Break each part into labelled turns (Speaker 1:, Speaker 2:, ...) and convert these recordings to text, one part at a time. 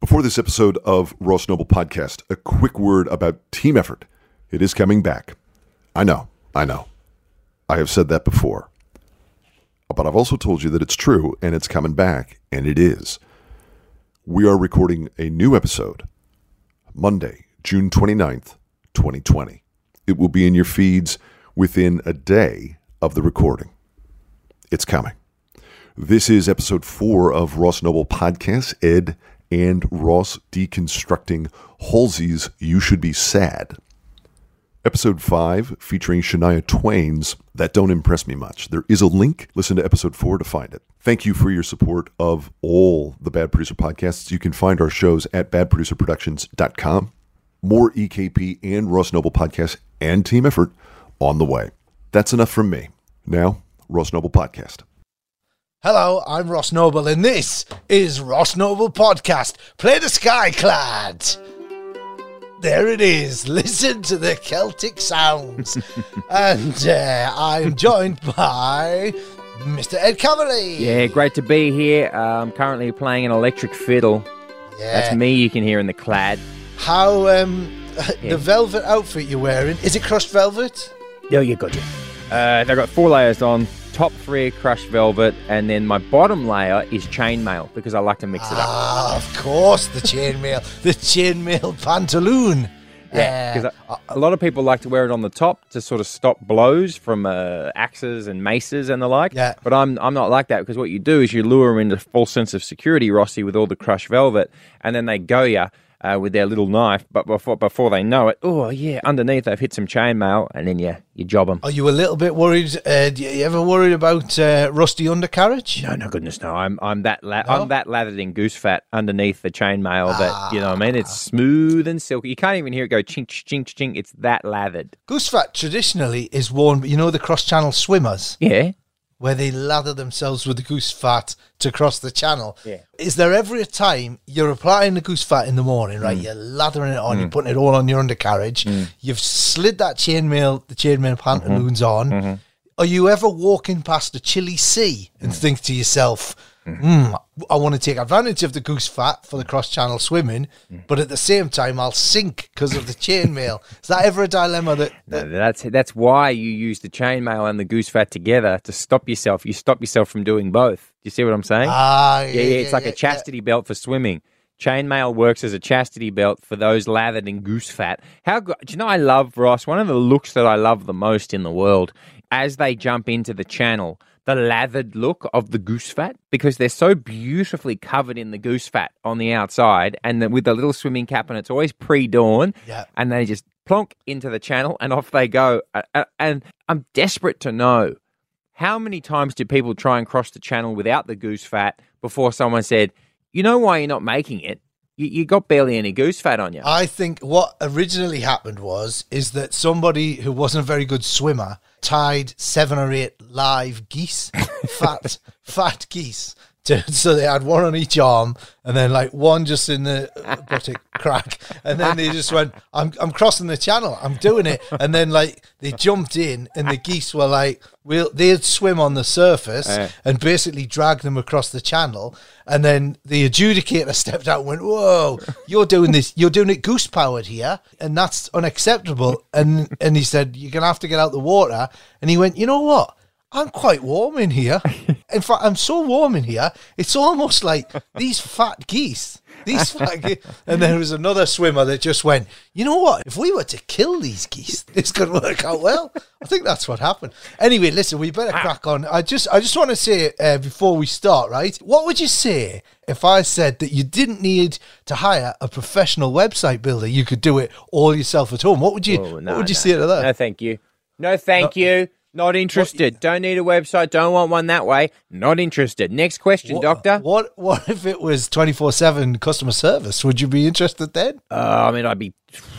Speaker 1: Before this episode of Ross Noble Podcast, a quick word about team effort. It is coming back. I know, I know. I have said that before. But I've also told you that it's true and it's coming back, and it is. We are recording a new episode Monday, June 29th, 2020. It will be in your feeds within a day of the recording. It's coming. This is episode four of Ross Noble Podcast. Ed and Ross deconstructing Halsey's You Should Be Sad. Episode 5, featuring Shania Twain's That Don't Impress Me Much. There is a link. Listen to episode 4 to find it. Thank you for your support of all the Bad Producer podcasts. You can find our shows at badproducerproductions.com. More EKP and Ross Noble podcasts and team effort on the way. That's enough from me. Now, Ross Noble Podcast.
Speaker 2: Hello, I'm Ross Noble, and this is Ross Noble Podcast. Play the Skyclad. There it is. Listen to the Celtic sounds. and uh, I'm joined by Mr. Ed Kavalee.
Speaker 3: Yeah, great to be here. Uh, I'm currently playing an electric fiddle.
Speaker 2: Yeah.
Speaker 3: That's me. You can hear in the clad.
Speaker 2: How um,
Speaker 3: Yeah.
Speaker 2: the velvet outfit you're wearing is it crushed velvet?
Speaker 3: Oh, you got you. Uh, they've got four layers on. Top three are crushed velvet, and then my bottom layer is chainmail because I like to mix it up.
Speaker 2: Ah, of course, the chainmail, the chainmail pantaloon.
Speaker 3: Yeah,
Speaker 2: Uh,
Speaker 3: because a, a lot of people like to wear it on the top to sort of stop blows from uh, axes and maces and the like.
Speaker 2: Yeah.
Speaker 3: But I'm I'm not like that because what you do is you lure them into false sense of security, Rossi, with all the crushed velvet, and then they go ya. Uh, with their little knife, but before before they know it, oh yeah, underneath they've hit some chainmail, and then you you job them.
Speaker 2: Are you a little bit worried? Uh, you ever worried about uh, rusty undercarriage?
Speaker 3: No, no goodness, no. I'm I'm that la-
Speaker 2: No?
Speaker 3: I'm that lathered in goose fat underneath the chainmail that you know what I mean. It's smooth and silky. You can't even hear it go chink chink chink. It's that lathered.
Speaker 2: Goose fat traditionally is worn, you know, the cross-channel swimmers,
Speaker 3: Yeah.
Speaker 2: Where they lather themselves with the goose fat to cross the channel.
Speaker 3: Yeah.
Speaker 2: Is there ever a time you're applying the goose fat in the morning, right? Mm. You're lathering it on, you're mm. putting it all on your undercarriage. Mm. You've slid that chainmail, the chainmail mm-hmm. pantaloons on. Mm-hmm. Are you ever walking past a chilly sea and think to yourself, Hmm, I want to take advantage of the goose fat for the cross channel swimming, but at the same time, I'll sink because of the chainmail. Is that ever a dilemma that,
Speaker 3: No, that's that's why you use the chainmail and the goose fat together to stop yourself. You stop yourself from doing both. Do you see what I'm saying?
Speaker 2: Ah,
Speaker 3: yeah, yeah, it's like a chastity belt for swimming. Chainmail works as a chastity belt for those lathered in goose fat. How do you know? I love Ross. One of the looks that I love the most in the world as they jump into the channel, the lathered look of the goose fat because they're so beautifully covered in the goose fat on the outside, and then with the little swimming cap, and it's always pre-dawn,
Speaker 2: Yeah.
Speaker 3: and they just plonk into the channel and off they go. And I'm desperate to know how many times did people try and cross the channel without the goose fat before someone said, "You know why you're not making it? You, you got barely any goose fat on you."
Speaker 2: I think what originally happened was is that somebody who wasn't a very good swimmer tied seven or eight live geese, fat fat geese. To, so they had one on each arm, and then like one just in the buttock crack, and then they just went, "I'm I'm crossing the channel, I'm doing it," and then like they jumped in, and the geese were like, "We'll they'd swim on the surface
Speaker 3: Uh.
Speaker 2: and basically drag them across the channel," and then the adjudicator stepped out and went, "Whoa, you're doing this, you're doing it goose powered here, and that's unacceptable." And and he said, "You're gonna have to get out the water," and he went, "You know what?" I'm quite warm in here. In fact, I'm so warm in here, it's almost like these fat geese. These fat geese. And there was another swimmer that just went, you know what? If we were to kill these geese, this could work out well. I think that's what happened. Anyway, listen, we better crack on. I just, I just want to say uh, before we start, right? What would you say if I said that you didn't need to hire a professional website builder? You could do it all yourself at home. What would you,
Speaker 3: Oh,
Speaker 2: what would you
Speaker 3: no.
Speaker 2: say to that?
Speaker 3: No, thank you. No, thank you. Not interested. Don't need a website. Don't want one that way. Not interested. Next question,
Speaker 2: What-
Speaker 3: doctor.
Speaker 2: What what if it was twenty four seven customer service? Would you be interested then?
Speaker 3: Uh, I mean, I'd be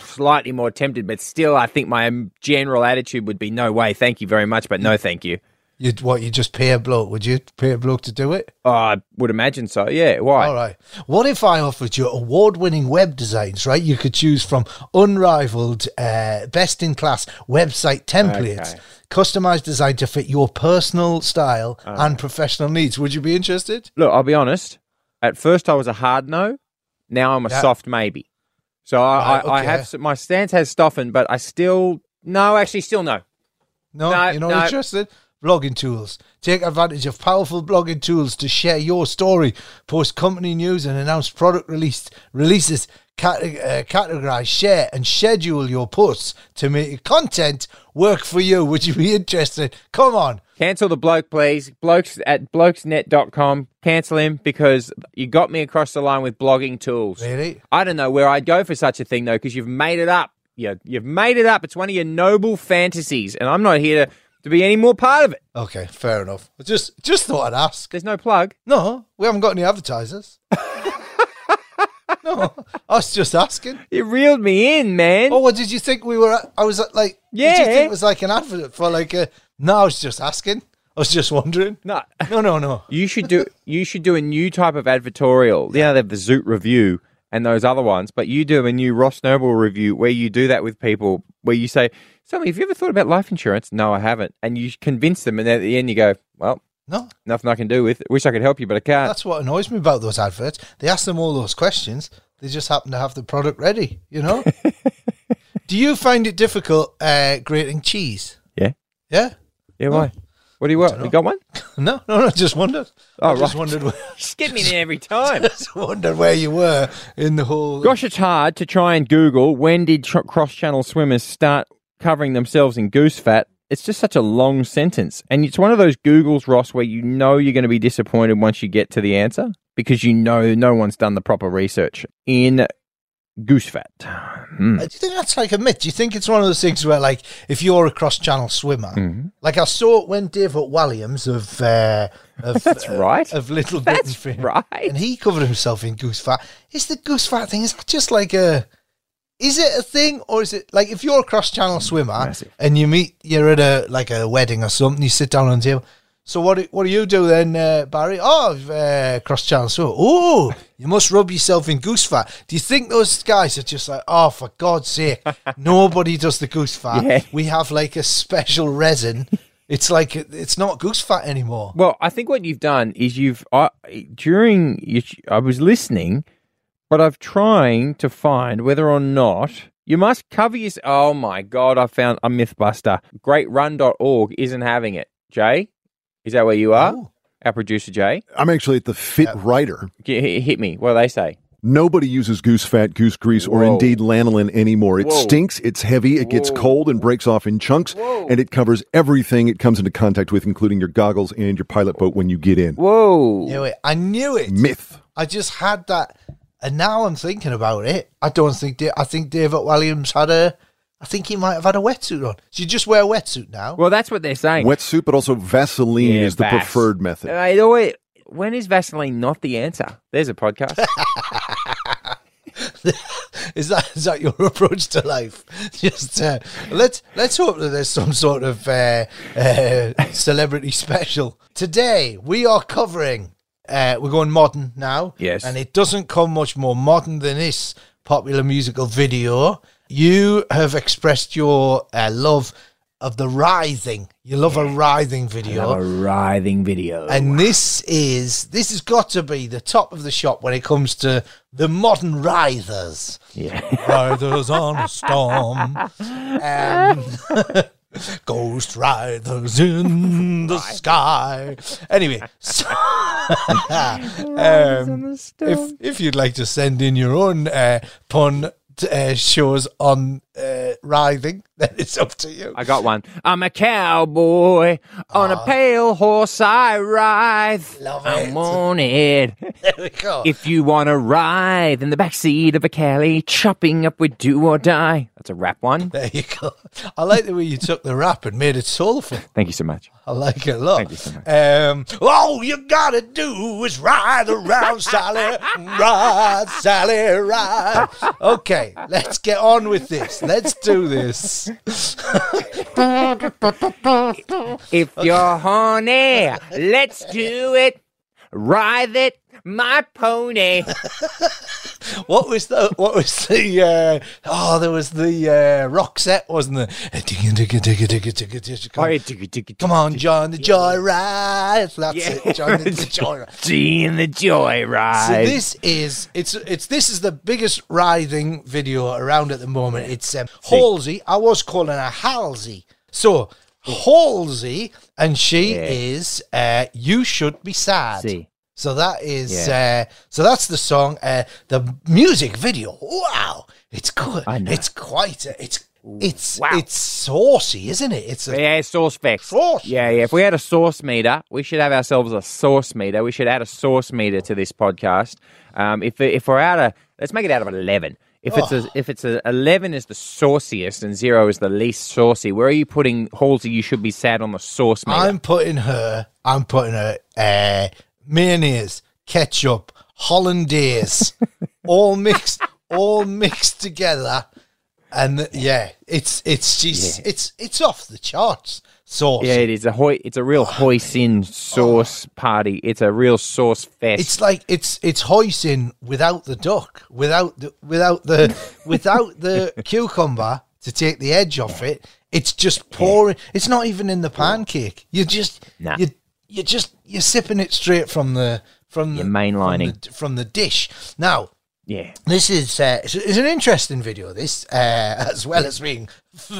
Speaker 3: slightly more tempted, but still, I think my general attitude would be no way. Thank you very much, but no, thank you.
Speaker 2: You'd what? You just pay a bloke? Would you pay a bloke to do it?
Speaker 3: Oh, I would imagine so. Yeah. Why?
Speaker 2: All right. What if I offered you award winning web designs? Right, you could choose from unrivaled, uh, best in class website templates,
Speaker 3: Okay.
Speaker 2: customized design to fit your personal style
Speaker 3: Uh-huh.
Speaker 2: and professional needs. Would you be interested?
Speaker 3: Look, I'll be honest. At first, I was a hard no. Now I'm a
Speaker 2: Yeah.
Speaker 3: soft maybe. So I,
Speaker 2: Right,
Speaker 3: I, I have my stance has softened, but I still no, actually, still no.
Speaker 2: No,
Speaker 3: No,
Speaker 2: you're not
Speaker 3: no.
Speaker 2: interested. Blogging tools. Take advantage of powerful blogging tools to share your story, post company news, and announce product release releases. Uh, categorize, share, and schedule your posts to make your content work for you. Would you be interested? Come on.
Speaker 3: Cancel the bloke, please. Blokes at blokesnet.com. Cancel him because you got me across the line with blogging tools.
Speaker 2: Really?
Speaker 3: I don't know where I'd go for such a thing though, because you've made it up. You, you've made it up. It's one of your noble fantasies, and I'm not here to, to be any more part of it.
Speaker 2: Okay, fair enough. I just just thought I'd ask.
Speaker 3: There's no plug.
Speaker 2: No, we haven't got any advertisers. no, I was just asking.
Speaker 3: You reeled me in, man.
Speaker 2: Oh, what did you think we were? At? I was at, like, Did you
Speaker 3: Yeah.
Speaker 2: think it was like an advert for like a? No, I was just asking. I was just wondering.
Speaker 3: No.
Speaker 2: No, no, no.
Speaker 3: You should do you should do a new type of advertorial. Yeah, they have the Zoot review and those other ones, but you do a new Ross Noble review where you do that with people where you say, Me, have you ever thought about life insurance? No, I haven't. And you convince them and then at the end you go, Well,
Speaker 2: No,
Speaker 3: nothing I can do with it. Wish I could help you, but I can't.
Speaker 2: that's what annoys me about those adverts. They ask them all those questions. They just happen to have the product ready. You know. Do you find it difficult uh, grating cheese?
Speaker 3: yeah.
Speaker 2: Yeah.
Speaker 3: Yeah, why? What do you want? You got one?
Speaker 2: No, no, no. Just wondered.
Speaker 3: Oh,
Speaker 2: I just
Speaker 3: right.
Speaker 2: wondered. Where,
Speaker 3: Just get me every time.
Speaker 2: just wondered where you were in the whole.
Speaker 3: Gosh, it's hard to try and Google when did cross-channel swimmers start covering themselves in goose fat. It's just such a long sentence, and it's one of those Googles, Ross, where you know you're going to be disappointed once you get to the answer because you know no one's done the proper research in goose fat.
Speaker 2: Uh, Do you think that's like a myth? Do you think it's one of those things where, like, if you're a cross-channel swimmer,
Speaker 3: Mm-hmm.
Speaker 2: like I saw it when David Walliams of uh, of
Speaker 3: That's
Speaker 2: uh,
Speaker 3: right.
Speaker 2: of Little Britain
Speaker 3: That's right.
Speaker 2: and he covered himself in goose fat. Is the goose fat thing is that just like a? Is it a thing, or is it like if you're a cross-channel swimmer
Speaker 3: Massive.
Speaker 2: and you meet, you're at a like a wedding or something, you sit down on the table. So what do, what do you do then, uh, Barry? Oh, uh, cross-channel swimmer. Oh, you must rub yourself in goose fat. Do you think those guys are just like, oh, for God's sake, nobody does the goose fat.
Speaker 3: Yeah.
Speaker 2: We have like a special resin. It's like it's not goose fat anymore.
Speaker 3: Well, I think what you've done is you've I during you, I was listening, but I've trying to find whether or not you must cover your. Oh my god! I found a MythBuster. GreatRun.org isn't having it. Jay, is that where you are?
Speaker 2: Oh.
Speaker 3: Our producer Jay,
Speaker 1: I'm actually at the Fit uh,
Speaker 3: Writer. Hit hit me. What do they say?
Speaker 1: Nobody uses goose fat, goose grease, or indeed lanolin anymore. It
Speaker 3: Whoa.
Speaker 1: stinks, it's heavy, it gets cold and breaks off in chunks,
Speaker 3: Whoa.
Speaker 1: and it covers everything it comes into contact with, including your goggles and your pilot boat when you get in.
Speaker 3: Whoa!
Speaker 2: Knew it. I knew it.
Speaker 1: Myth.
Speaker 2: I just had that, and now I'm thinking about it. I don't think. Da- I think David Walliams had a. I think he might have had a wetsuit on. So you just wear a wetsuit now?
Speaker 3: Well, that's what they're saying.
Speaker 1: Wetsuit, but also Vaseline
Speaker 3: Yeah,
Speaker 1: is the
Speaker 3: Vax.
Speaker 1: preferred method.
Speaker 3: It always- when is Vaseline not the answer? There's a podcast.
Speaker 2: Is that is that your approach to life? Just uh, let's let's hope that there's some sort of uh, uh, celebrity special today. We are covering. Uh, we're going modern now.
Speaker 3: Yes.
Speaker 2: and it doesn't come much more modern than this popular musical video. You have expressed your uh, love of the writhing. You love a writhing video.
Speaker 3: a writhing video.
Speaker 2: And this is this has got to be the top of the shop when it comes to the modern writhers.
Speaker 3: yeah.
Speaker 2: Riders on a storm. Um, ghost riders in the sky. Anyway, so, um, if if you'd like to send in your own uh, pun t- uh, shows on uh, writhing, then it's up to you.
Speaker 3: I got one. I'm a cowboy on a pale horse. I ride.
Speaker 2: Love
Speaker 3: I'm
Speaker 2: it.
Speaker 3: on it.
Speaker 2: There we go.
Speaker 3: If you want to ride in the backseat of a Cali, chopping up with do or die. That's a rap one.
Speaker 2: there you go. I like the way you took the rap and made it soulful.
Speaker 3: Thank you so much.
Speaker 2: I like it a lot.
Speaker 3: Thank you so much.
Speaker 2: Um, all you gotta do is ride around, Sally, ride, Sally, ride. Okay, let's get on with this. Let's do this.
Speaker 3: If you're horny, let's do it. Ride it, my pony.
Speaker 2: what was the what was the uh, oh there was the uh, Roxette wasn't there?
Speaker 3: Yeah, digga, digga,
Speaker 2: Come on, John, the joyride. That's
Speaker 3: Yeah.
Speaker 2: it, John, the joyride.
Speaker 3: G in the joyride.
Speaker 2: So this is it's it's this is the biggest riding video around at the moment. It's um, Halsey. I was calling her Halsey. So Halsey, and she
Speaker 3: Yeah.
Speaker 2: is uh, "You Should Be Sad."
Speaker 3: See.
Speaker 2: So that is uh, so that's the song. Uh, the music video. Wow, it's good.
Speaker 3: I know.
Speaker 2: It's quite. A, it's it's
Speaker 3: Wow.
Speaker 2: it's saucy, isn't it? It's a,
Speaker 3: Yeah, sauce facts.
Speaker 2: Sauce.
Speaker 3: Yeah, yeah. If we had a sauce meter, we should have ourselves a sauce meter. We should add a sauce meter to this podcast. Um, if if we're out of, let's make it out of eleven. If it's a, if it's a eleven is the sauciest and zero is the least saucy, where are you putting Halsey? You should be sad on the sauce meter.
Speaker 2: I'm putting her. I'm putting her uh, mayonnaise, ketchup, hollandaise, all mixed, all mixed together, and yeah, it's it's she's it's it's off the charts. Sauce.
Speaker 3: yeah, it is a hoi- It's a real oh, hoisin oh. sauce party. It's a real sauce fest.
Speaker 2: It's like it's it's hoisin without the duck, without the without the without the cucumber to take the edge off it. It's just pouring. It's not even in the pancake. You just
Speaker 3: Nah.
Speaker 2: you you just you're sipping it straight from the from the
Speaker 3: You're mainlining.
Speaker 2: from the, from the dish. Now
Speaker 3: yeah.
Speaker 2: this is uh, it's, it's an interesting video. This uh, as well as being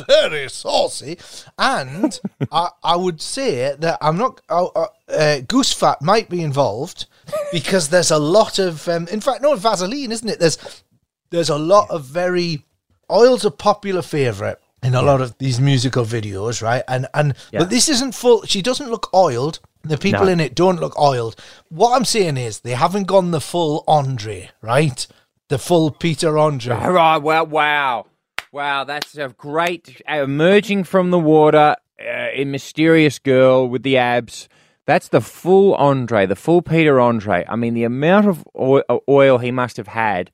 Speaker 2: very saucy, and I, I would say that I'm not uh, uh, uh, goose fat might be involved because there's a lot of um, in fact no Vaseline, isn't it? There's there's a lot of very oil's a popular favorite in a lot of these musical videos, right? And and
Speaker 3: Yeah.
Speaker 2: but this isn't full. She doesn't look oiled. The people
Speaker 3: No.
Speaker 2: in it don't look oiled. What I'm saying is they haven't gone the full Andre, right? The full Peter Andre.
Speaker 3: All right. Well, wow. Wow. That's a great emerging from the water, uh, a mysterious girl with the abs. That's the full Andre, the full Peter Andre. I mean, the amount of oil, oil he must have had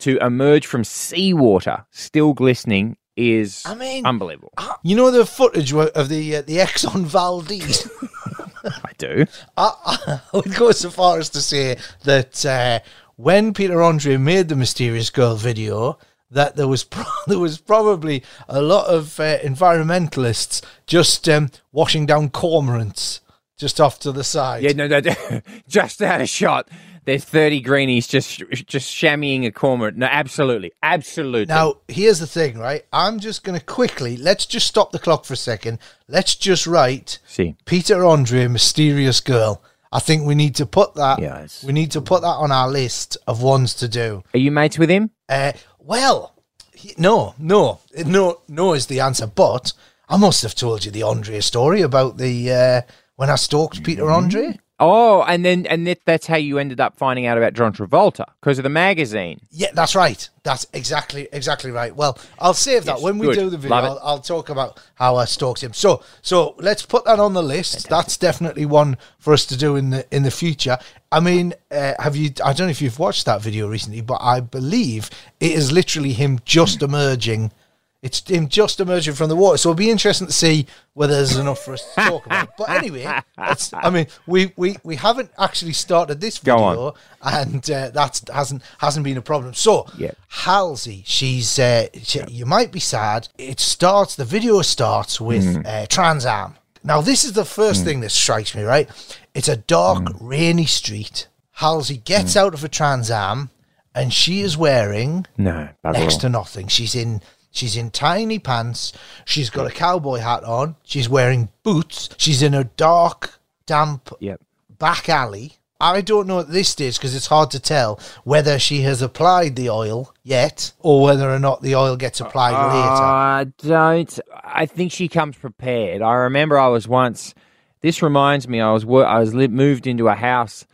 Speaker 3: to emerge from seawater, still glistening, is
Speaker 2: I mean-
Speaker 3: unbelievable.
Speaker 2: You know the footage of the uh, the Exxon Valdez.
Speaker 3: I do.
Speaker 2: I, I would go so far as to say that uh, when Peter Andre made the Mysterious Girl video, that there was pro- there was probably a lot of uh, environmentalists just um, washing down cormorants just off to the side.
Speaker 3: Yeah, no, no, just out of shot. There's 30 greenies just just shammying a cormorant. No, absolutely. Absolutely.
Speaker 2: Now, here's the thing, right? I'm just going to quickly, let's just stop the clock for a second. Let's just write
Speaker 3: See.
Speaker 2: Peter Andre, Mysterious Girl. I think we need to put that.
Speaker 3: Yes.
Speaker 2: We need to put that on our list of ones to do.
Speaker 3: Are you mates with him?
Speaker 2: Uh, well, he- no, no, no, no is the answer. But I must have told you the Andre story about the uh, when I stalked Peter
Speaker 3: Mm-hmm.
Speaker 2: Andre.
Speaker 3: Oh, and then and that, that's how you ended up finding out about John Travolta because of the magazine.
Speaker 2: Yeah, that's right. That's exactly exactly right. Well, I'll save that
Speaker 3: Yes,
Speaker 2: when we
Speaker 3: good.
Speaker 2: do the video. I'll, I'll talk about how I stalked him. So, so let's put that on the list. That's definitely one for us to do in the in the future. I mean, uh, have you? I don't know if you've watched that video recently, but I believe it is literally him just emerging. It's him just emerging from the water. So it'll be interesting to see whether there's enough for us to talk about. But anyway, I mean, we, we, we haven't actually started this video, and uh, that hasn't hasn't been a problem. So
Speaker 3: Yeah.
Speaker 2: Halsey, she's uh, she, you might be sad. It starts. The video starts with
Speaker 3: Mm.
Speaker 2: uh, Trans Am. Now this is the first thing that strikes me. Right, it's a dark,
Speaker 3: Mm.
Speaker 2: rainy street. Halsey gets out of a Trans Am, and she is wearing
Speaker 3: No,
Speaker 2: next to nothing. She's in she's in tiny pants. She's got a cowboy hat on. She's wearing boots. She's in a dark, damp
Speaker 3: Yep.
Speaker 2: back alley. I don't know at this stage because it's hard to tell whether she has applied the oil yet or whether or not the oil gets applied uh, later.
Speaker 3: I don't. I think she comes prepared. I remember I was once. This reminds me. I was I was moved into a house,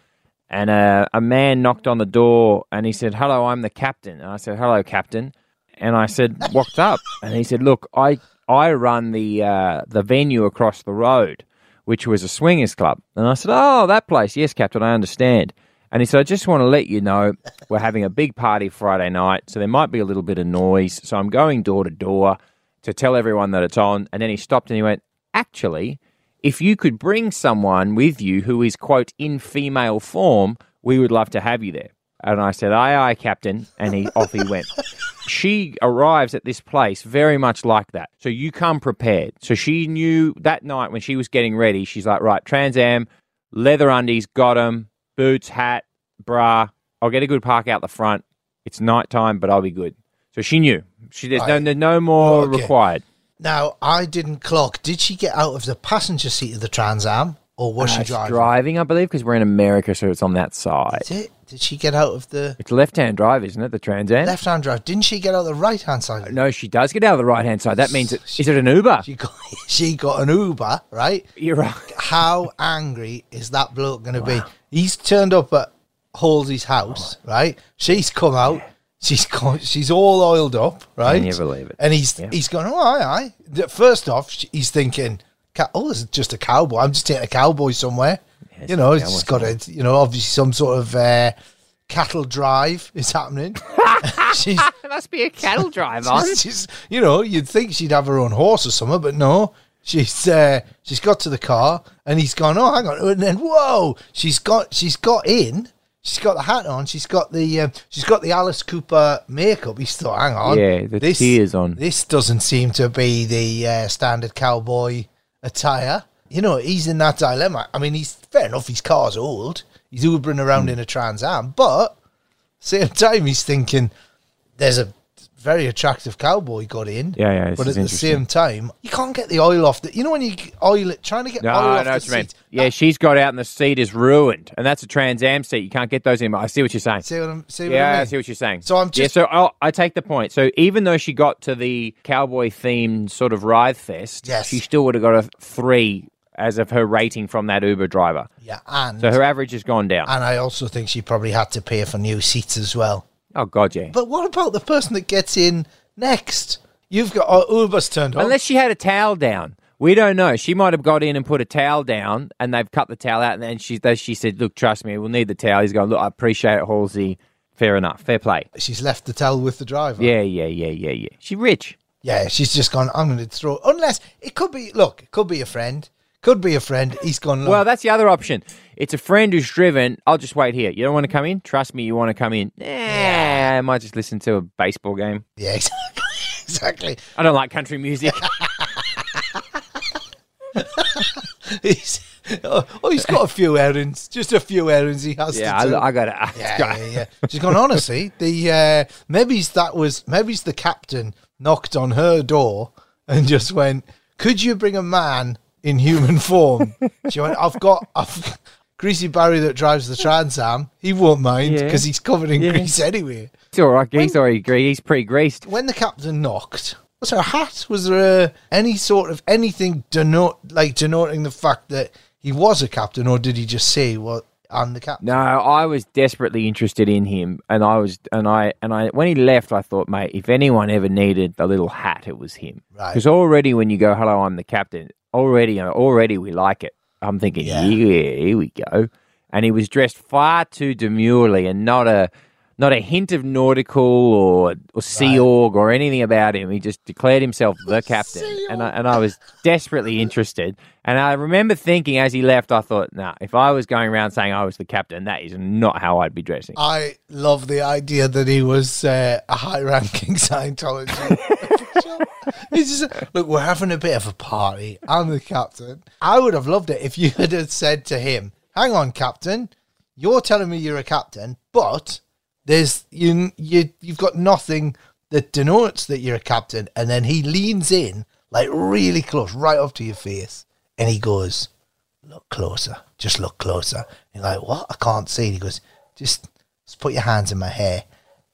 Speaker 3: and a a man knocked on the door, and he said, "Hello, I'm the captain." And I said, "Hello, captain." And I said, "What's up?" And he said, "Look, I I run the uh, the venue across the road, which was a swingers club." And I said, "Oh, that place, yes, captain, I understand." And he said, I just want to let you know we're having a big party Friday night, so there might be a little bit of noise. So I'm going door to door to tell everyone that it's on. And then he stopped and he went, Actually, if you could bring someone with you who is, quote, in female form, we would love to have you there. And I said, aye, aye, Captain. And he off he went. She arrives at this place very much like that. So you come prepared. So she knew that night when she was getting ready, she's like, right, Trans Am, leather undies, got 'em, boots, hat, bra. I'll get a good park out the front. It's nighttime, but I'll be good. So she knew. She there's no no, no more
Speaker 2: Okay.
Speaker 3: required.
Speaker 2: Now, I didn't clock. Did she get out of the passenger seat of the Trans Am, or was
Speaker 3: Uh,
Speaker 2: she driving?
Speaker 3: driving, I believe, because we're in America, so it's on that side.
Speaker 2: Did, it? Did she get out of the
Speaker 3: It's left-hand drive, isn't it? The Trans Am.
Speaker 2: left-hand drive? Didn't she get out of the right-hand side?
Speaker 3: No, she does get out of the right-hand side. That means it, is it an Uber?
Speaker 2: She got she got an Uber, right?
Speaker 3: You're right.
Speaker 2: How angry is that bloke going to be? He's turned up at Halsey's house, oh right? She's come out. She's got, she's all oiled up, right?
Speaker 3: Can you believe it?
Speaker 2: And he's
Speaker 3: Yeah.
Speaker 2: he's going, oh, aye, aye. First off, he's thinking, oh, this is just a cowboy. I'm just taking a cowboy somewhere. You know, it's got a, you know, obviously some sort of uh, cattle drive is happening. she's,
Speaker 3: It must be a cattle drive
Speaker 2: she's, she's- you know, you'd think she'd have her own horse or something, but no. She's uh, she's got to the car and he's gone. Oh, hang on, and then whoa, she's got she's got in. She's got the hat on. She's got the um, she's got the Alice Cooper makeup. He's thought, hang on,
Speaker 3: Yeah, the tears on.
Speaker 2: This doesn't seem to be the uh, standard cowboy attire. You know, he's in that dilemma. I mean, he's fair enough. His car's old. He's Ubering around
Speaker 3: Hmm.
Speaker 2: in a Trans Am, but same time he's thinking there's a very attractive cowboy got in.
Speaker 3: Yeah, yeah,
Speaker 2: But at the same time, you can't get the oil off. The, you know when you oil it, trying to get
Speaker 3: No,
Speaker 2: oil off the seat.
Speaker 3: Yeah, she's got out and the seat is ruined, and that's a Trans Am seat. You can't get those anymore. I see what you're saying.
Speaker 2: See what I'm? See what
Speaker 3: Yeah,
Speaker 2: I
Speaker 3: I
Speaker 2: mean?
Speaker 3: see what you're saying.
Speaker 2: So I'm just. yeah.
Speaker 3: So I'll, I take the point. So even though she got to the cowboy themed sort of ride fest,
Speaker 2: Yes.
Speaker 3: she still would have got a three as of her rating from that Uber driver.
Speaker 2: yeah, and
Speaker 3: So her average has gone down.
Speaker 2: and I also think she probably had to pay for new seats as well.
Speaker 3: oh God, yeah.
Speaker 2: But what about the person that gets in next? You've got oh, Uber's turned on.
Speaker 3: Unless she had a towel down. We don't know. She might have got in and put a towel down, and they've cut the towel out. And then she, she said, "Look, trust me, we'll need the towel." He's going, "Look, I appreciate it, Halsey. Fair enough, fair play."
Speaker 2: She's left the towel with the driver.
Speaker 3: Yeah, yeah, yeah, yeah, yeah. She rich.
Speaker 2: Yeah, she's just gone, I'm going to throw. Unless it could be, look, it could be a friend. Could be a friend. He's gone, look,
Speaker 3: Well, that's the other option. It's a friend who's driven. I'll just wait here. You don't want to come in? Trust me, you want to come in. Yeah, I might just listen to a baseball game.
Speaker 2: yeah, exactly. exactly.
Speaker 3: I don't like country music.
Speaker 2: He's, oh, oh, he's got a few errands. Just a few errands he has
Speaker 3: yeah,
Speaker 2: to do.
Speaker 3: I, I got to.
Speaker 2: yeah, yeah, yeah. She's gone, honestly, the, uh, maybe that was, maybe the captain knocked on her door and just went, could you bring a man in human form? She went, I've got, I've, Greasy Barry that drives the Trans Am, he won't mind
Speaker 3: Yeah.
Speaker 2: because he's covered in
Speaker 3: Yeah.
Speaker 2: grease anyway.
Speaker 3: It's all right. He's already He's pretty greased.
Speaker 2: when the captain knocked, was there a hat? Was there a, any sort of anything denote like denoting the fact that he was a captain, or did he just say, "Well, I'm the captain"?
Speaker 3: No, I was desperately interested in him, and I was, and I, and I, when he left, I thought, mate, if anyone ever needed a little hat, it was him.
Speaker 2: Right.
Speaker 3: Because already, when you go, "Hello, I'm the captain," already, already we like it. I'm thinking,
Speaker 2: Yeah.
Speaker 3: yeah, here we go. And he was dressed far too demurely, and not a, not a hint of nautical or or sea
Speaker 2: Right.
Speaker 3: org or anything about him. He just declared himself the captain, and I, and I was desperately interested. And I remember thinking as he left, I thought, nah, if I was going around saying I was the captain, that is not how I'd be dressing.
Speaker 2: I love the idea that he was uh, a high-ranking Scientology. Just, look, we're having a bit of a party. I'm the captain. I would have loved it if you had said to him, "Hang on, captain, you're telling me you're a captain, but there's you you you've got nothing that denotes that you're a captain." And then he leans in like really close, right up to your face, and he goes, "Look closer, just look closer." And you're like, "What? I can't see." And he goes, "Just." just put your hands in my hair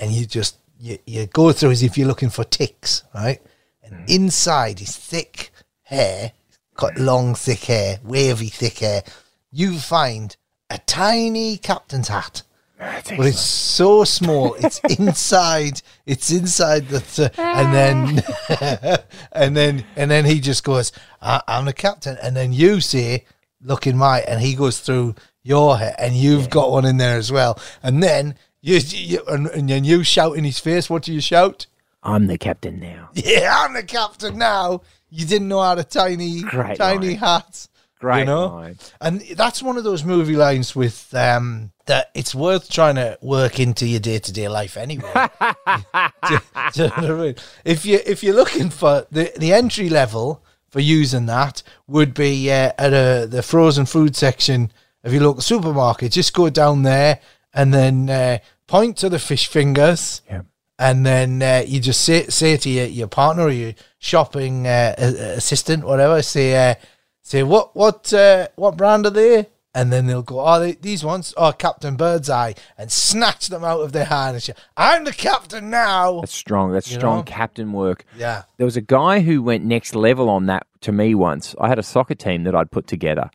Speaker 2: and you just you, you go through as if you're looking for ticks right? And inside his thick hair got long thick hair wavy thick hair. You find a tiny captain's hat but it's so small it's inside it's inside the th- and then and then and then he just goes I- i'm the captain. And then you say look in my and he goes through your hair and you've got one in there as well. And then you, you and, and then you shout in his face what do you shout
Speaker 3: I'm the captain now.
Speaker 2: yeah i'm the captain now you didn't know how to tiny
Speaker 3: Great
Speaker 2: tiny
Speaker 3: line.
Speaker 2: hat
Speaker 3: great
Speaker 2: you know?
Speaker 3: line.
Speaker 2: And that's one of those movie lines with um, that it's worth trying to work into your day to day life anyway. do, do you know I mean? If you if you're looking for the the entry level for using that would be uh, at a, the frozen food section of your local supermarket. Just go down there and then uh, point to the fish fingers.
Speaker 3: Yeah.
Speaker 2: And then uh, you just say say to your, your partner or your shopping uh, assistant, whatever, say uh, say what what uh, what brand are they? And then they'll go, oh, they, these ones, oh, Captain Birdseye, and snatch them out of their say, I'm the captain now.
Speaker 3: That's strong. That's
Speaker 2: You
Speaker 3: strong
Speaker 2: know?
Speaker 3: captain work.
Speaker 2: Yeah.
Speaker 3: There was a guy who went next level on that to me once. I had a soccer team that I'd put together,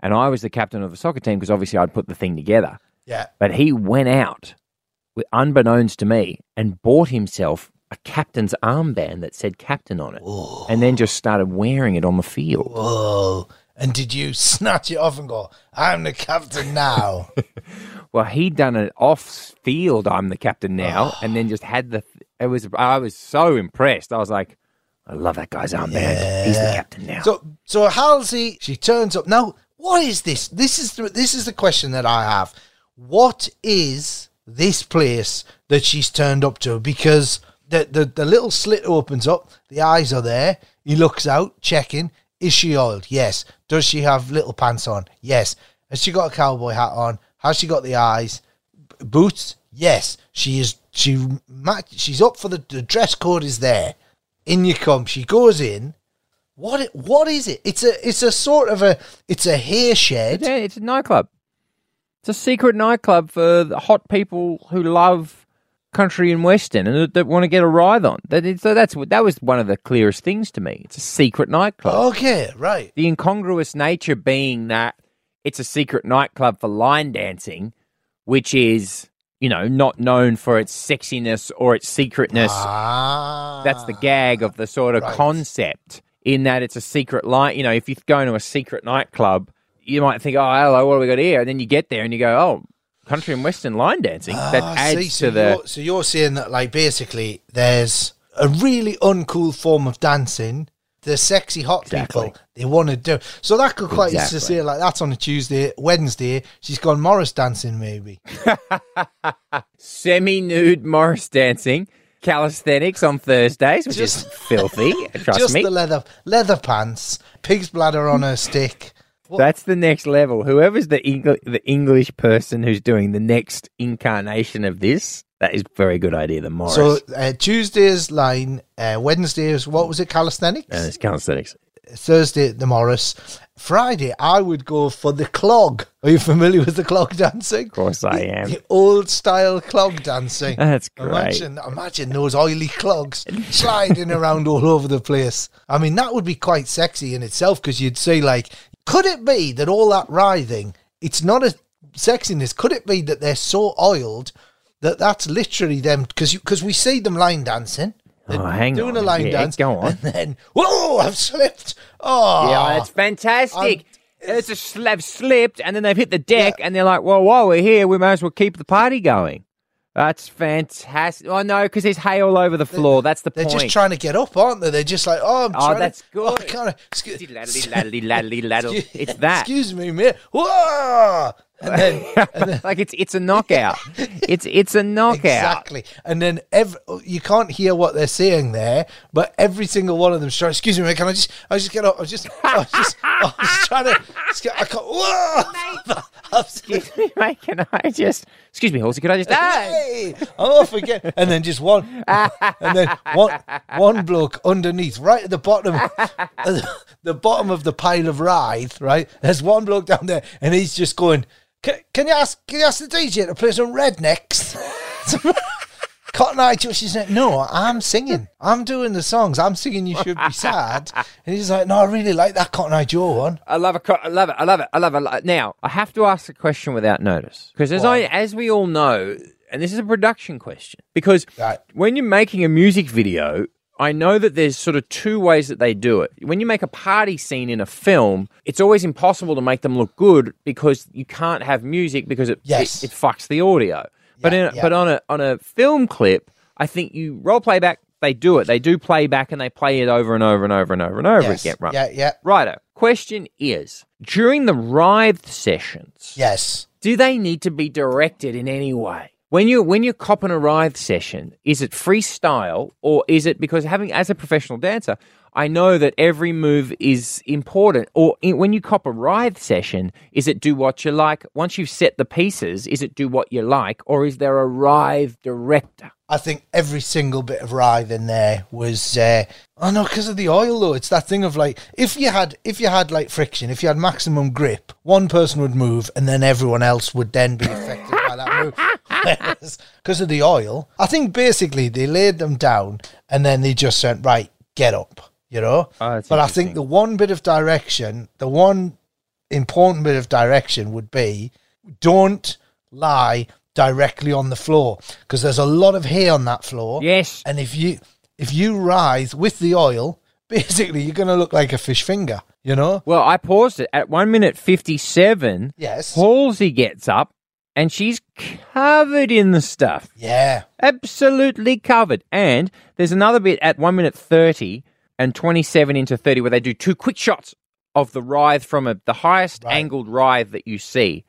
Speaker 3: and I was the captain of the soccer team because obviously I'd put the thing together.
Speaker 2: Yeah.
Speaker 3: But he went out, unbeknownst to me, and bought himself a captain's armband that said captain on it, and then just started wearing it on the field.
Speaker 2: Whoa. And did you snatch it off and go, I'm the captain now?
Speaker 3: Well, he'd done it off field. I'm the captain now, and then just had the. It was. I was so impressed. I was like, I love that guy's armband. He's the captain now.
Speaker 2: so so Halsey, she turns up. Now, what is this? This is the, this is the question that I have. What is this place that she's turned up to? Because the, the, the little slit opens up, the eyes are there. He looks out, checking. Is she oiled? Yes. Does she have little pants on? Yes. Has she got a cowboy hat on? Has she got the eyes? B- boots? Yes. She is. She She's up for the, the dress code. Is there? In you come. She goes in. What? What is it? It's a. It's a sort of a. It's a hair shed.
Speaker 3: Yeah, it's a nightclub. It's a secret nightclub for the hot people who love country and western and that, that want to get a ride on. That is, so that's that was one of the clearest things to me. It's a secret nightclub.
Speaker 2: Okay. Right.
Speaker 3: The incongruous nature being that it's a secret nightclub for line dancing, which is you know not known for its sexiness or its secretness.
Speaker 2: Ah.
Speaker 3: That's the gag of the sort of
Speaker 2: Right.
Speaker 3: concept in that it's a secret light. You know, if you go into a secret nightclub, you might think, oh, hello, what do we got here? And then you get there and you go, oh, country and western line dancing. that
Speaker 2: Ah,
Speaker 3: adds
Speaker 2: see, so
Speaker 3: to the.
Speaker 2: You're, so you're saying that, like, basically, there's a really uncool form of dancing. The sexy hot
Speaker 3: Exactly.
Speaker 2: people they want to do. So that could quite
Speaker 3: Exactly.
Speaker 2: say like that's on a Tuesday, Wednesday. She's gone Morris dancing, maybe.
Speaker 3: Semi nude Morris dancing, calisthenics on Thursdays, which
Speaker 2: Just-
Speaker 3: is filthy. Trust
Speaker 2: Just
Speaker 3: me.
Speaker 2: the leather leather pants, pig's bladder on a stick.
Speaker 3: That's the next level. Whoever's the Engl- the English person who's doing the next incarnation of this, that is a very good idea. The Morris.
Speaker 2: So uh, Tuesday's line, uh, Wednesday's what was it? Calisthenics.
Speaker 3: and it's calisthenics.
Speaker 2: Thursday the Morris. Friday I would go for the clog. Are you familiar with the clog dancing?
Speaker 3: Of course I am.
Speaker 2: The old style clog dancing.
Speaker 3: That's great.
Speaker 2: Imagine, imagine those oily clogs sliding around all over the place. I mean, that would be quite sexy in itself because you'd say, like, could it be that all that writhing, it's not a sexiness? Could it be that they're so oiled that that's literally them? Because because we see them line dancing.
Speaker 3: Oh, hang
Speaker 2: doing
Speaker 3: on.
Speaker 2: a line
Speaker 3: Yeah,
Speaker 2: dance.
Speaker 3: go on.
Speaker 2: And then, whoa, I've slipped. Oh,
Speaker 3: Yeah, that's fantastic.
Speaker 2: I'm-
Speaker 3: it's a sl- they've slipped and then they've hit the deck and they're like, well, while we're here, we might as well keep the party going. That's fantastic. Oh, no, because there's hay all over the floor. That's the point.
Speaker 2: They're
Speaker 3: point.
Speaker 2: just trying to get up, aren't they? They're just like, oh, I'm
Speaker 3: Oh,
Speaker 2: trying
Speaker 3: that's
Speaker 2: to,
Speaker 3: good.
Speaker 2: Oh, I can't, excuse,
Speaker 3: Laddly, laddly, laddly, laddle. It's that.
Speaker 2: Excuse me, mate. Whoa! And then, and then
Speaker 3: like it's it's a knockout. it's it's a knockout.
Speaker 2: exactly. And then every, you can't hear what they're saying there, but every single one of them trying. Excuse me, mate. Can I just? I just get up. I was just. I was just. I was trying to. I can't. Whoa!
Speaker 3: Excuse me, mate. Can I just? Excuse me, horsey. Could I just?
Speaker 2: Hey, I'm off again. And then just one, and then one, one bloke underneath, right at the bottom, the bottom of the pile of writhe. Right, there's one bloke down there, and he's just going. Can, can you ask? Can you ask the DJ to play some Rednex? Cotton Eye Joe, she's like, no, I'm singing. I'm doing the songs. I'm singing You Should Be Sad. And he's like, no, I really like that Cotton Eye Joe one.
Speaker 3: I love it. I love it. I love it. I love it. Now I have to ask a question without notice because as I as we all know, and this is a production question because
Speaker 2: Right.
Speaker 3: when you're making a music video. I know that there's sort of two ways that they do it. When you make a party scene in a film, it's always impossible to make them look good because you can't have music because it
Speaker 2: Yes.
Speaker 3: it, it fucks the audio. but
Speaker 2: Yeah,
Speaker 3: in,
Speaker 2: yeah.
Speaker 3: but on a on a film clip, I think you role play back they do it. They do play back and they play it over and over and over and over and over
Speaker 2: Yes.
Speaker 3: again. Right.
Speaker 2: Yeah, yeah.
Speaker 3: Righto. Question is during the writhe sessions,
Speaker 2: Yes.
Speaker 3: do they need to be directed in any way? When you when you're copping a writhe session, is it freestyle or is it because having as a professional dancer, I know that every move is important. Or in, when you cop a writhe session, is it do what you like? Once you've set the pieces, is it do what you like, or is there a writhe director?
Speaker 2: I think every single bit of writhe in there was. Uh, oh no, because of the oil though. It's that thing of like if you had if you had like friction, if you had maximum grip, one person would move and then everyone else would then be affected that move. Because of the oil, I think basically they laid them down and then they just said, right, get up. You know.
Speaker 3: Oh,
Speaker 2: but I think the one bit of direction, the one important bit of direction would be don't lie directly on the floor because there's a lot of hair on that floor.
Speaker 3: Yes.
Speaker 2: And if you if you rise with the oil, basically you're going to look like a fish finger, you know?
Speaker 3: Well, I paused it at one minute fifty-seven.
Speaker 2: Yes.
Speaker 3: Halsey gets up and she's covered in the stuff.
Speaker 2: Yeah.
Speaker 3: Absolutely covered. And there's another bit at 1 minute 30 and 27 into 30 where they do two quick shots of the writhe from a, the highest
Speaker 2: Right.
Speaker 3: angled writhe that you see.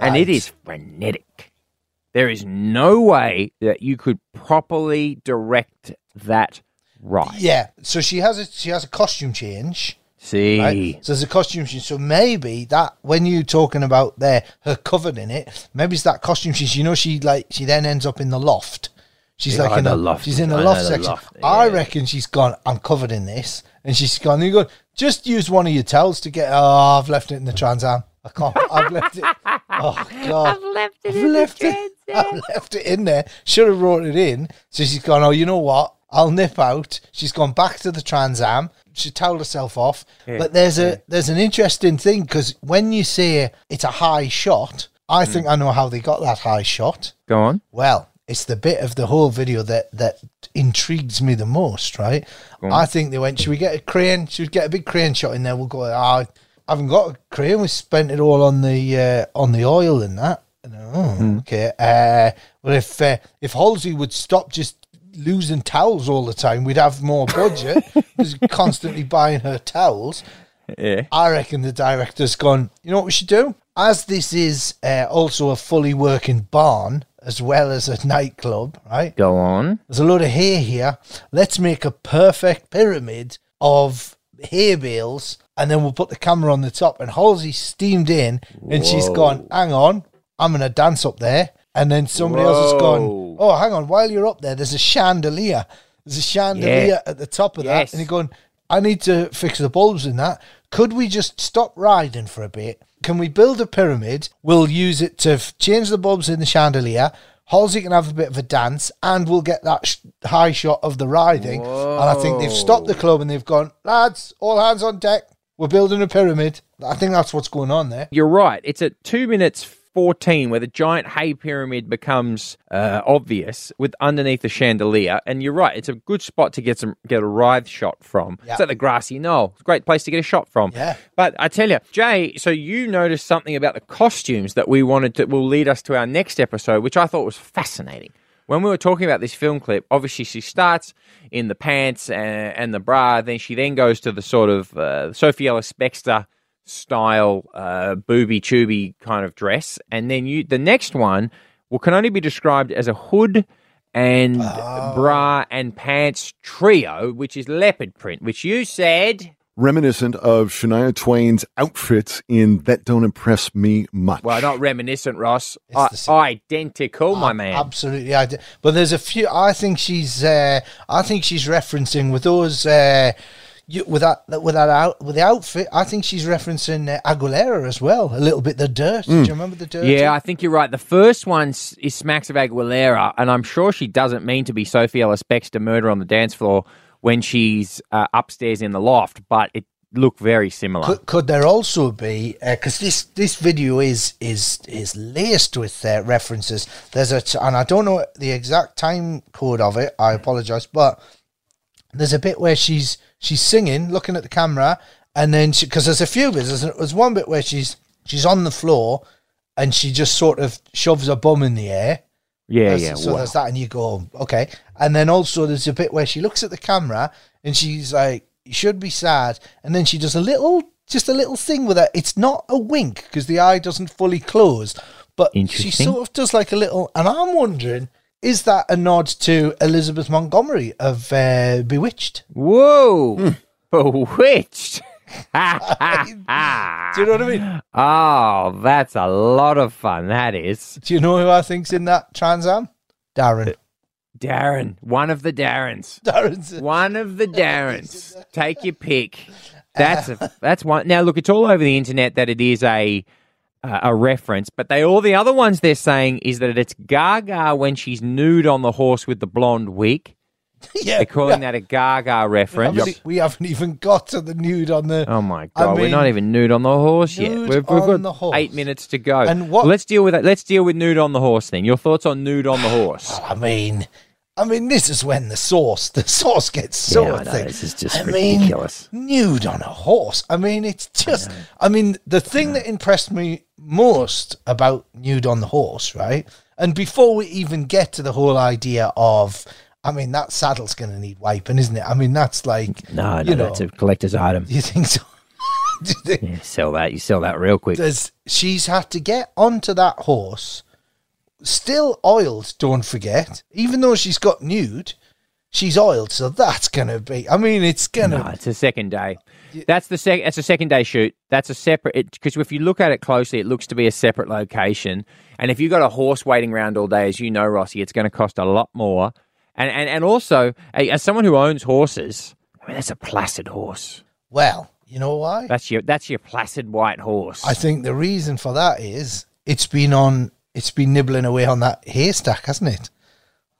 Speaker 3: And it is frenetic. There is no way that you could properly direct that right.
Speaker 2: Yeah. So she has a she has a costume change.
Speaker 3: See.
Speaker 2: Right? So there's a costume change. So maybe that when you're talking about there, her covered in it, maybe it's that costume change. You know, she like she then ends up in the loft. She's
Speaker 3: Yeah,
Speaker 2: like in
Speaker 3: the loft.
Speaker 2: She's in the
Speaker 3: I
Speaker 2: loft
Speaker 3: know the
Speaker 2: section.
Speaker 3: loft,
Speaker 2: I reckon she's gone. I'm covered in this, and she's gone. You go. Just use one of your towels to get. Oh, I've left it in the Trans Am. I can't. I've left it. Oh God.
Speaker 3: I've left it
Speaker 2: I've
Speaker 3: in
Speaker 2: left
Speaker 3: the
Speaker 2: it. I've left it in there. Should have wrote it in. So she's gone. Oh, you know what? I'll nip out. She's gone back to the Trans Am. She told herself off. but there's a there's an interesting thing because when you say it's a high shot, I think I know how they got that high shot.
Speaker 3: Go on.
Speaker 2: Well, it's the bit of the whole video that that intrigues me the most, right? I think they went, should we get a crane? Should we get a big crane shot in there? We'll go. Ah, I haven't got a crane. We spent it all on the uh, on the oil and that. And, oh, okay. Uh, well, if uh, if Halsey would stop just losing towels all the time, we'd have more budget. Because constantly buying her towels.
Speaker 3: Yeah.
Speaker 2: I reckon the director's gone, you know what we should do? As this is uh, also a fully working barn as well as a nightclub, right?
Speaker 3: Go on.
Speaker 2: There's a lot of hay here. Let's make a perfect pyramid of hay bales and then we'll put the camera on the top. And Halsey steamed in and she's gone, hang on, I'm going to dance up there. And then somebody else has gone, oh, hang on, while you're up there, there's a chandelier. There's a chandelier
Speaker 3: Yeah.
Speaker 2: at the top of
Speaker 3: Yes.
Speaker 2: that. And you're going, I need to fix the bulbs in that. Could we just stop riding for a bit? Can we build a pyramid? We'll use it to f- change the bulbs in the chandelier. Halsey can have a bit of a dance, and we'll get that sh- high shot of the riding. And I think they've stopped the club and they've gone, lads, all hands on deck. We're building a pyramid. I think that's what's going on there.
Speaker 3: You're right. It's at two minutes 14 where the giant hay pyramid becomes uh, obvious with underneath the chandelier. And you're right. It's a good spot to get some get a writhe shot from.
Speaker 2: Yeah.
Speaker 3: It's at the grassy knoll. It's a great place to get a shot from.
Speaker 2: Yeah.
Speaker 3: But I tell you, Jay, so you noticed something about the costumes that we wanted to will lead us to our next episode, which I thought was fascinating. When we were talking about this film clip, obviously she starts in the pants and, and the bra, then she then goes to the sort of uh, Sophie Ellis Bextor style uh, booby tubby kind of dress, and then you the next one will can only be described as a hood and bra and pants trio, which is leopard print, which you said.
Speaker 1: Reminiscent of Shania Twain's outfits in That Don't Impress Me Much.
Speaker 3: Well, not reminiscent, Ross.
Speaker 2: It's
Speaker 3: I-
Speaker 2: the same.
Speaker 3: identical, my man.
Speaker 2: Absolutely, I d- but there's a few. I think she's. Uh, I think she's referencing with those. Uh, you, with that, with that out, with the outfit, I think she's referencing uh, Aguilera as well. A little bit the dirt. Do you remember the dirt?
Speaker 3: Yeah, I think you're right. The first one is smacks of Aguilera, and I'm sure she doesn't mean to be Sophie Ellis Bextor murder on the dance floor when she's uh, upstairs in the loft, but it looked very similar.
Speaker 2: Could, could there also be because this this video is is is laced with uh, references? There's a t- and I don't know the exact time code of it. I apologize, but there's a bit where she's she's singing, looking at the camera, and then because there's a few bits. There's, there's one bit where she's she's on the floor and she just sort of shoves her bum in the air.
Speaker 3: Yeah,
Speaker 2: There's-
Speaker 3: yeah.
Speaker 2: So
Speaker 3: wow.
Speaker 2: there's that, and you go, oh, okay. And then also there's a bit where she looks at the camera and she's like, "You should be sad," and then she does a little, just a little thing with it. It's not a wink because the eye doesn't fully close, but she sort of does like a little. And I'm wondering, is that a nod to Elizabeth Montgomery of uh, Bewitched?
Speaker 3: Whoa! Bewitched.
Speaker 2: Do you know what I mean?
Speaker 3: oh, that's a lot of fun. That is
Speaker 2: Do you know who I think's in that Trans Am? Darrin.
Speaker 3: Darrin. One of the Darrins.
Speaker 2: Darrin's.
Speaker 3: One of the Darrins. Take your pick. That's a, that's one. Now look, it's all over the internet that it is a uh, a reference, but they all the other ones they're saying is that it's Gaga when she's nude on the horse with the blonde wig.
Speaker 2: yeah,
Speaker 3: They're calling that a Gaga
Speaker 2: we
Speaker 3: reference.
Speaker 2: haven't, e- we haven't even got to the nude on the.
Speaker 3: Oh my
Speaker 2: I
Speaker 3: god, we're not even nude on the horse yet. We've, we've got eight minutes to go.
Speaker 2: And what-
Speaker 3: Let's deal with that. Let's deal with nude on the horse thing. Your thoughts on nude on the horse?
Speaker 2: I mean, I mean, this is when the sauce, the sauce gets so
Speaker 3: Yeah, I know, this is just
Speaker 2: I mean, nude on a horse. I mean, it's just. I, mean, the thing that impressed me most about nude on the horse, right? And before we even get to the whole idea of, I mean, that saddle's going to need wiping, isn't it? I mean, that's like,
Speaker 3: No, no,
Speaker 2: you know,
Speaker 3: that's a collector's item.
Speaker 2: you think so? You think-
Speaker 3: Yeah, sell that. You sell that real quick.
Speaker 2: there's she's had to get onto that horse, still oiled. Don't forget, even though she's got nude, she's oiled. So that's gonna be. I mean, it's gonna.
Speaker 3: No, it's a second day. That's the sec. That's a second day shoot. That's a separate. Because if you look at it closely, it looks to be a separate location. And if you've got a horse waiting around all day, as you know, Rossi, it's going to cost a lot more. And and and also, as someone who owns horses, I mean, that's a placid horse.
Speaker 2: Well, you know why?
Speaker 3: That's your that's your placid white horse.
Speaker 2: I think the reason for that is it's been on. It's been nibbling away on that haystack, hasn't it?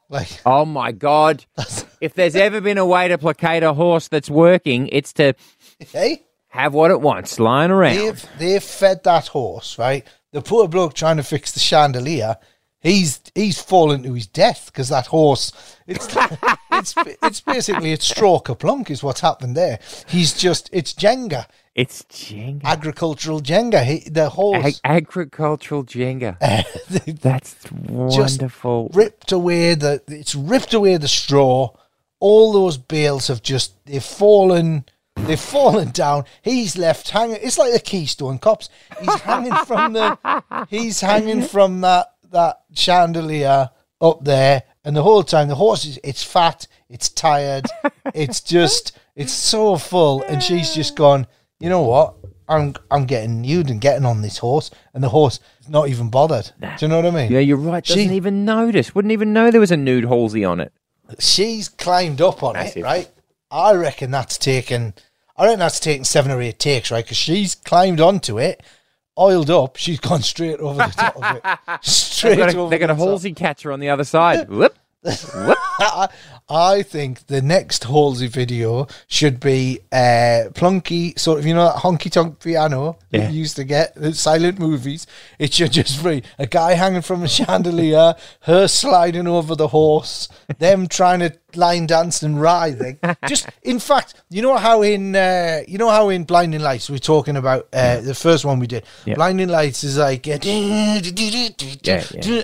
Speaker 2: Like,
Speaker 3: oh my god! if there's ever been a way to placate a horse that's working, it's to
Speaker 2: hey,
Speaker 3: have what it wants lying around.
Speaker 2: they've they've fed that horse right. The poor bloke trying to fix the chandelier. He's he's fallen to his death because that horse. It's it's it's basically it's stroke a plunk is what's happened there. He's just it's Jenga,
Speaker 3: It's Jenga.
Speaker 2: agricultural Jenga. He, the
Speaker 3: Ag-
Speaker 2: horse
Speaker 3: agricultural Jenga. That's wonderful.
Speaker 2: ripped away the it's ripped away the straw. All those bales have just they've fallen. They've fallen down. He's left hanging. It's like the Keystone Cops. He's hanging from the. He's hanging from that that chandelier up there, and the whole time the horse is. It's fat. It's tired. It's just. It's so full, and she's just gone. You know what? I'm I'm getting nude and getting on this horse, and the horse is not even bothered. Do you know what I mean?
Speaker 3: yeah, you're right. Doesn't
Speaker 2: She-
Speaker 3: even notice. Wouldn't even know there was a nude Halsey on it.
Speaker 2: she's climbed up on
Speaker 3: Massive.
Speaker 2: it, right? I reckon that's taken. I reckon that's taken seven or eight takes, right? Because she's climbed onto it, oiled up. She's gone straight over the top of it, straight
Speaker 3: They've got a,
Speaker 2: over.
Speaker 3: they got a
Speaker 2: the top.
Speaker 3: Halsey catcher on the other side. Whoop. Whoop.
Speaker 2: I, I think the next Halsey video should be uh, Plunky, sort of, you know, that honky tonk piano that you used to get in silent movies. It should just be a guy hanging from a chandelier, her sliding over the horse, them trying to line dance and writhing. Just, in fact, you know how in, uh, you know how in Blinding Lights we're talking about uh, the first one we did.
Speaker 3: Yeah.
Speaker 2: Blinding Lights is like, uh,
Speaker 3: yeah.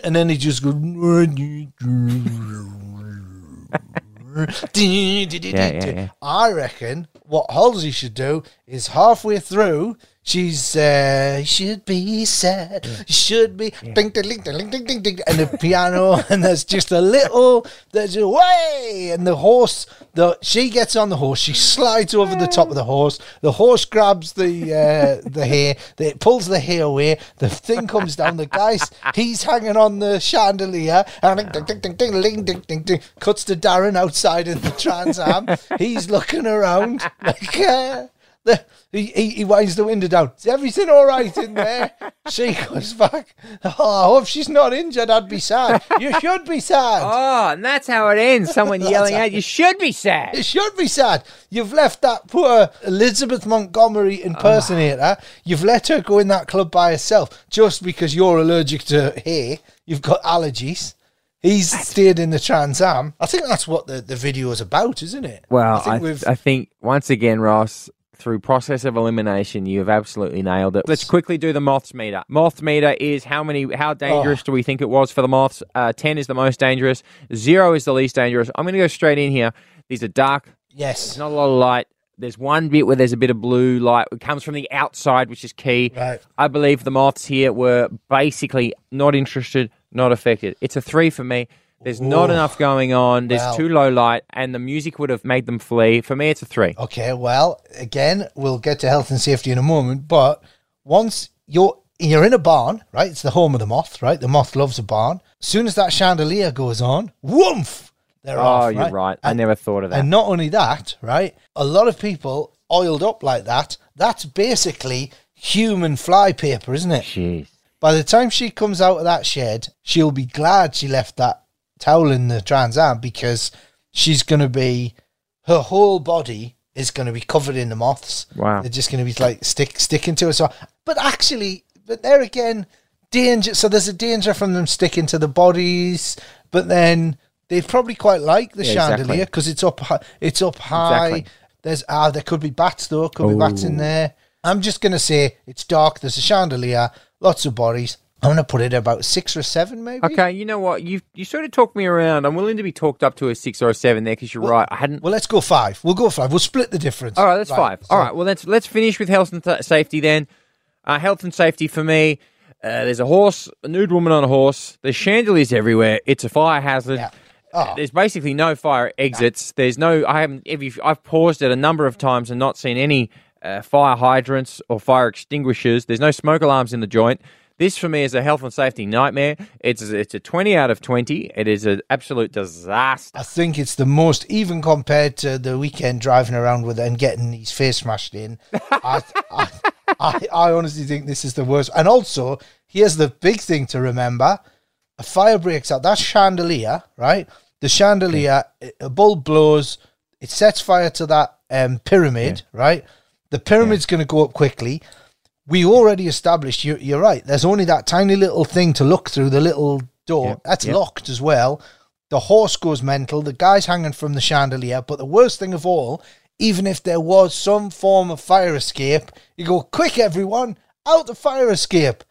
Speaker 2: and then he just goes.
Speaker 3: yeah, yeah.
Speaker 2: I reckon what Halsey should do is halfway through, she's uh, should be sad, should be. Ding ding ding ding ding ding ding, and the piano, and there's just a little, there's a way, and the horse, the she gets on the horse, she slides over the top of the horse, the horse grabs the uh, the hair, it pulls the hair away, the thing comes down, the guy's he's hanging on the chandelier, and ding ding ding ding ding ding ding ding, cuts to Darrin outside in the Trans Am, he's looking around like. Uh, the, he, he, he winds the window down. Is everything all right in there? She goes back. Oh, I hope she's not injured. I'd be sad. You should be sad.
Speaker 3: Oh, and that's how it ends. Someone yelling out, "You should be sad."
Speaker 2: You should be sad. You've left that poor Elizabeth Montgomery impersonator. Ah. You've let her go in that club by herself just because you're allergic to hay. You've got allergies. He's stayed in the Trans Am. I think that's what the, the video is about, isn't it?
Speaker 3: Well,
Speaker 2: I think
Speaker 3: I,
Speaker 2: we've
Speaker 3: I think once again, Ross, through process of elimination, you have absolutely nailed it. Let's quickly do the moths meter. Moth meter is how many, how dangerous do we think it was for the moths? Uh, Ten is the most dangerous. Zero is the least dangerous. I'm going to go straight in here. These are dark.
Speaker 2: Yes.
Speaker 3: There's not a lot of light. There's one bit where there's a bit of blue light. It comes from the outside, which is key.
Speaker 2: Right.
Speaker 3: I believe the moths here were basically not interested, not affected. It's a three for me. There's not
Speaker 2: Ooh.
Speaker 3: enough going on. There's
Speaker 2: Wow.
Speaker 3: too low light, and the music would have made them flee. For me, it's a three.
Speaker 2: Okay, well, again, we'll get to health and safety in a moment, but once you're you're in a barn, right? It's the home of the moth, right? The moth loves a barn. As soon as that chandelier goes on, whoomph, they're off.
Speaker 3: Oh,
Speaker 2: off.
Speaker 3: you're right. I never thought of that.
Speaker 2: and not only that, right? A lot of people oiled up like that. That's basically human fly paper, isn't it?
Speaker 3: Jeez.
Speaker 2: By the time she comes out of that shed, she'll be glad she left that towel in the Trans Am because she's going to be, her whole body is going to be covered in the moths.
Speaker 3: Wow.
Speaker 2: They're just going to be like stick sticking to her. So, but actually, but there again, danger. So there's a danger from them sticking to the bodies, but then they'd probably quite like the
Speaker 3: Yeah,
Speaker 2: chandelier because it's up, it's up high.
Speaker 3: Exactly.
Speaker 2: There's ah, there could be bats though. Could be bats in there. I'm just gonna say it's dark. There's a chandelier, lots of bodies. I'm gonna put it about six or seven, maybe.
Speaker 3: Okay, you know what? You you sort of talked me around. I'm willing to be talked up to a six or a seven there because you're right. I hadn't.
Speaker 2: Well, let's go five. We'll go five. We'll split the difference.
Speaker 3: All right, that's five.
Speaker 2: so-
Speaker 3: All right, well let's let's finish with health and th- safety then. Uh, health and safety for me. Uh, there's a horse, a nude woman on a horse. There's chandeliers everywhere. It's a fire hazard.
Speaker 2: Yeah. Oh.
Speaker 3: There's basically no fire exits. There's no. I haven't. I've paused it a number of times and not seen any uh, fire hydrants or fire extinguishers. There's no smoke alarms in the joint. This for me is a health and safety nightmare. It's it's a 20 out of 20. It is an absolute disaster.
Speaker 2: I think it's the most, even compared to the Weeknd driving around with it and getting his face smashed in. I, I, I, I honestly think this is the worst. And also, here's the big thing to remember: a fire breaks out. That chandelier, right? The chandelier, a bulb blows, it sets fire to that um, pyramid, right? The pyramid's going to go up quickly. We already established. You, you're right. There's only that tiny little thing to look through the little door.
Speaker 3: Yep,
Speaker 2: That's
Speaker 3: yep.
Speaker 2: locked as well. The horse goes mental. The guy's hanging from the chandelier. But the worst thing of all, even if there was some form of fire escape, you go quick, everyone, out the fire escape.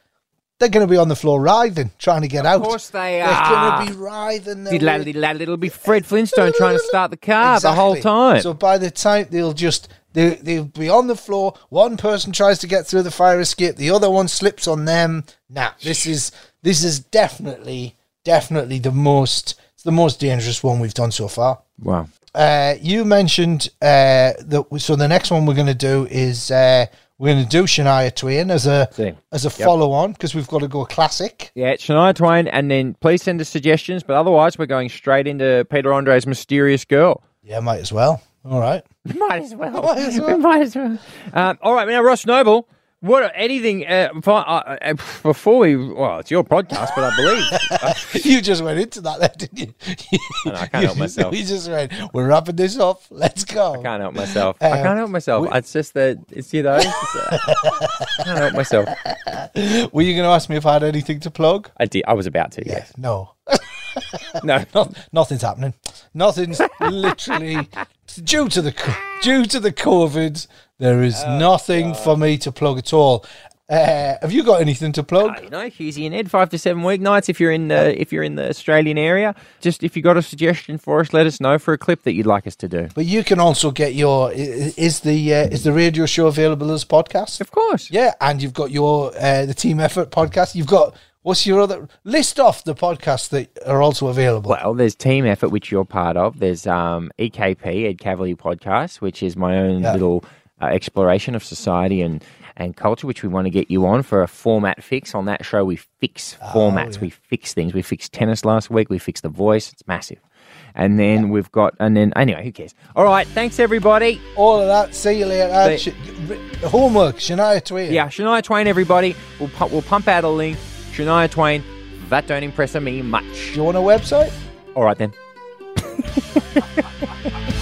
Speaker 2: They're going to be on the floor writhing, trying to get out.
Speaker 3: Of course they are.
Speaker 2: They're going to be writhing. their
Speaker 3: Diddle-addle,
Speaker 2: way-
Speaker 3: diddle-addle, It'll be Fred Flintstone trying to start the car the whole time.
Speaker 2: So by the time they'll just they they'll be on the floor. One person tries to get through the fire escape. The other one slips on them. Nah, this is this is definitely definitely the most it's the most dangerous one we've done so far.
Speaker 3: wow.
Speaker 2: Uh, you mentioned uh, that. So the next one we're going to do is uh, we're going to do Shania Twain as a
Speaker 3: See.
Speaker 2: as a follow on because we've got to go classic.
Speaker 3: Yeah, Shania Twain, and then please send us suggestions. But otherwise, we're going straight into Peter Andre's "Mysterious Girl."
Speaker 2: Yeah, might as well. All right.
Speaker 3: Might as well.
Speaker 2: Might as well.
Speaker 3: Might as well. Um, all right, now Ross Noble. What anything uh, fi- uh, uh, before we? Well, it's your podcast, but I believe
Speaker 2: you just went into that, there, didn't you?
Speaker 3: know, I can't help myself.
Speaker 2: We just went. We're wrapping this up. Let's go.
Speaker 3: I can't help myself. I
Speaker 2: Um,
Speaker 3: can't help myself. it's just that it's you know. It's, uh, I can't help myself.
Speaker 2: Were you going to ask me if I had anything to plug?
Speaker 3: I did. I was about to. Yes.
Speaker 2: No.
Speaker 3: No.
Speaker 2: No, nothing's happening. Nothing's literally due to the due to the COVID. There is
Speaker 3: Oh,
Speaker 2: nothing for me to plug at all. Uh, have you got anything to plug?
Speaker 3: Uh, you know, Hughesy and Ed, five to seven weeknights. If you're in the if you're in the Australian area, just if you got a suggestion for us, let us know for a clip that you'd like us to do.
Speaker 2: But you can also get your i- i- is the uh, is the radio show available as podcast?
Speaker 3: Of course.
Speaker 2: Yeah, and you've got your uh, the team effort podcast. You've got what's your other list off the podcasts that are also available.
Speaker 3: Well, there's Team Effort, which you're part of. There's um, EKP, Ed Kavalee Podcast, which is my own
Speaker 2: Yeah.
Speaker 3: little uh, exploration of society and, and culture, which we want to get you on for a format fix. On that show, we fix formats, we fix things. We fixed tennis last week, we fixed the voice. It's massive. And then we've got, and then, anyway, who cares? All right, thanks everybody.
Speaker 2: All of that. See you later.
Speaker 3: See-
Speaker 2: Sh- homework. Shania Twain.
Speaker 3: Yeah, Shania Twain, everybody. We'll, pu- we'll pump out a link. Shania Twain, that don't impress me much.
Speaker 2: Do you want a website?
Speaker 3: All right then.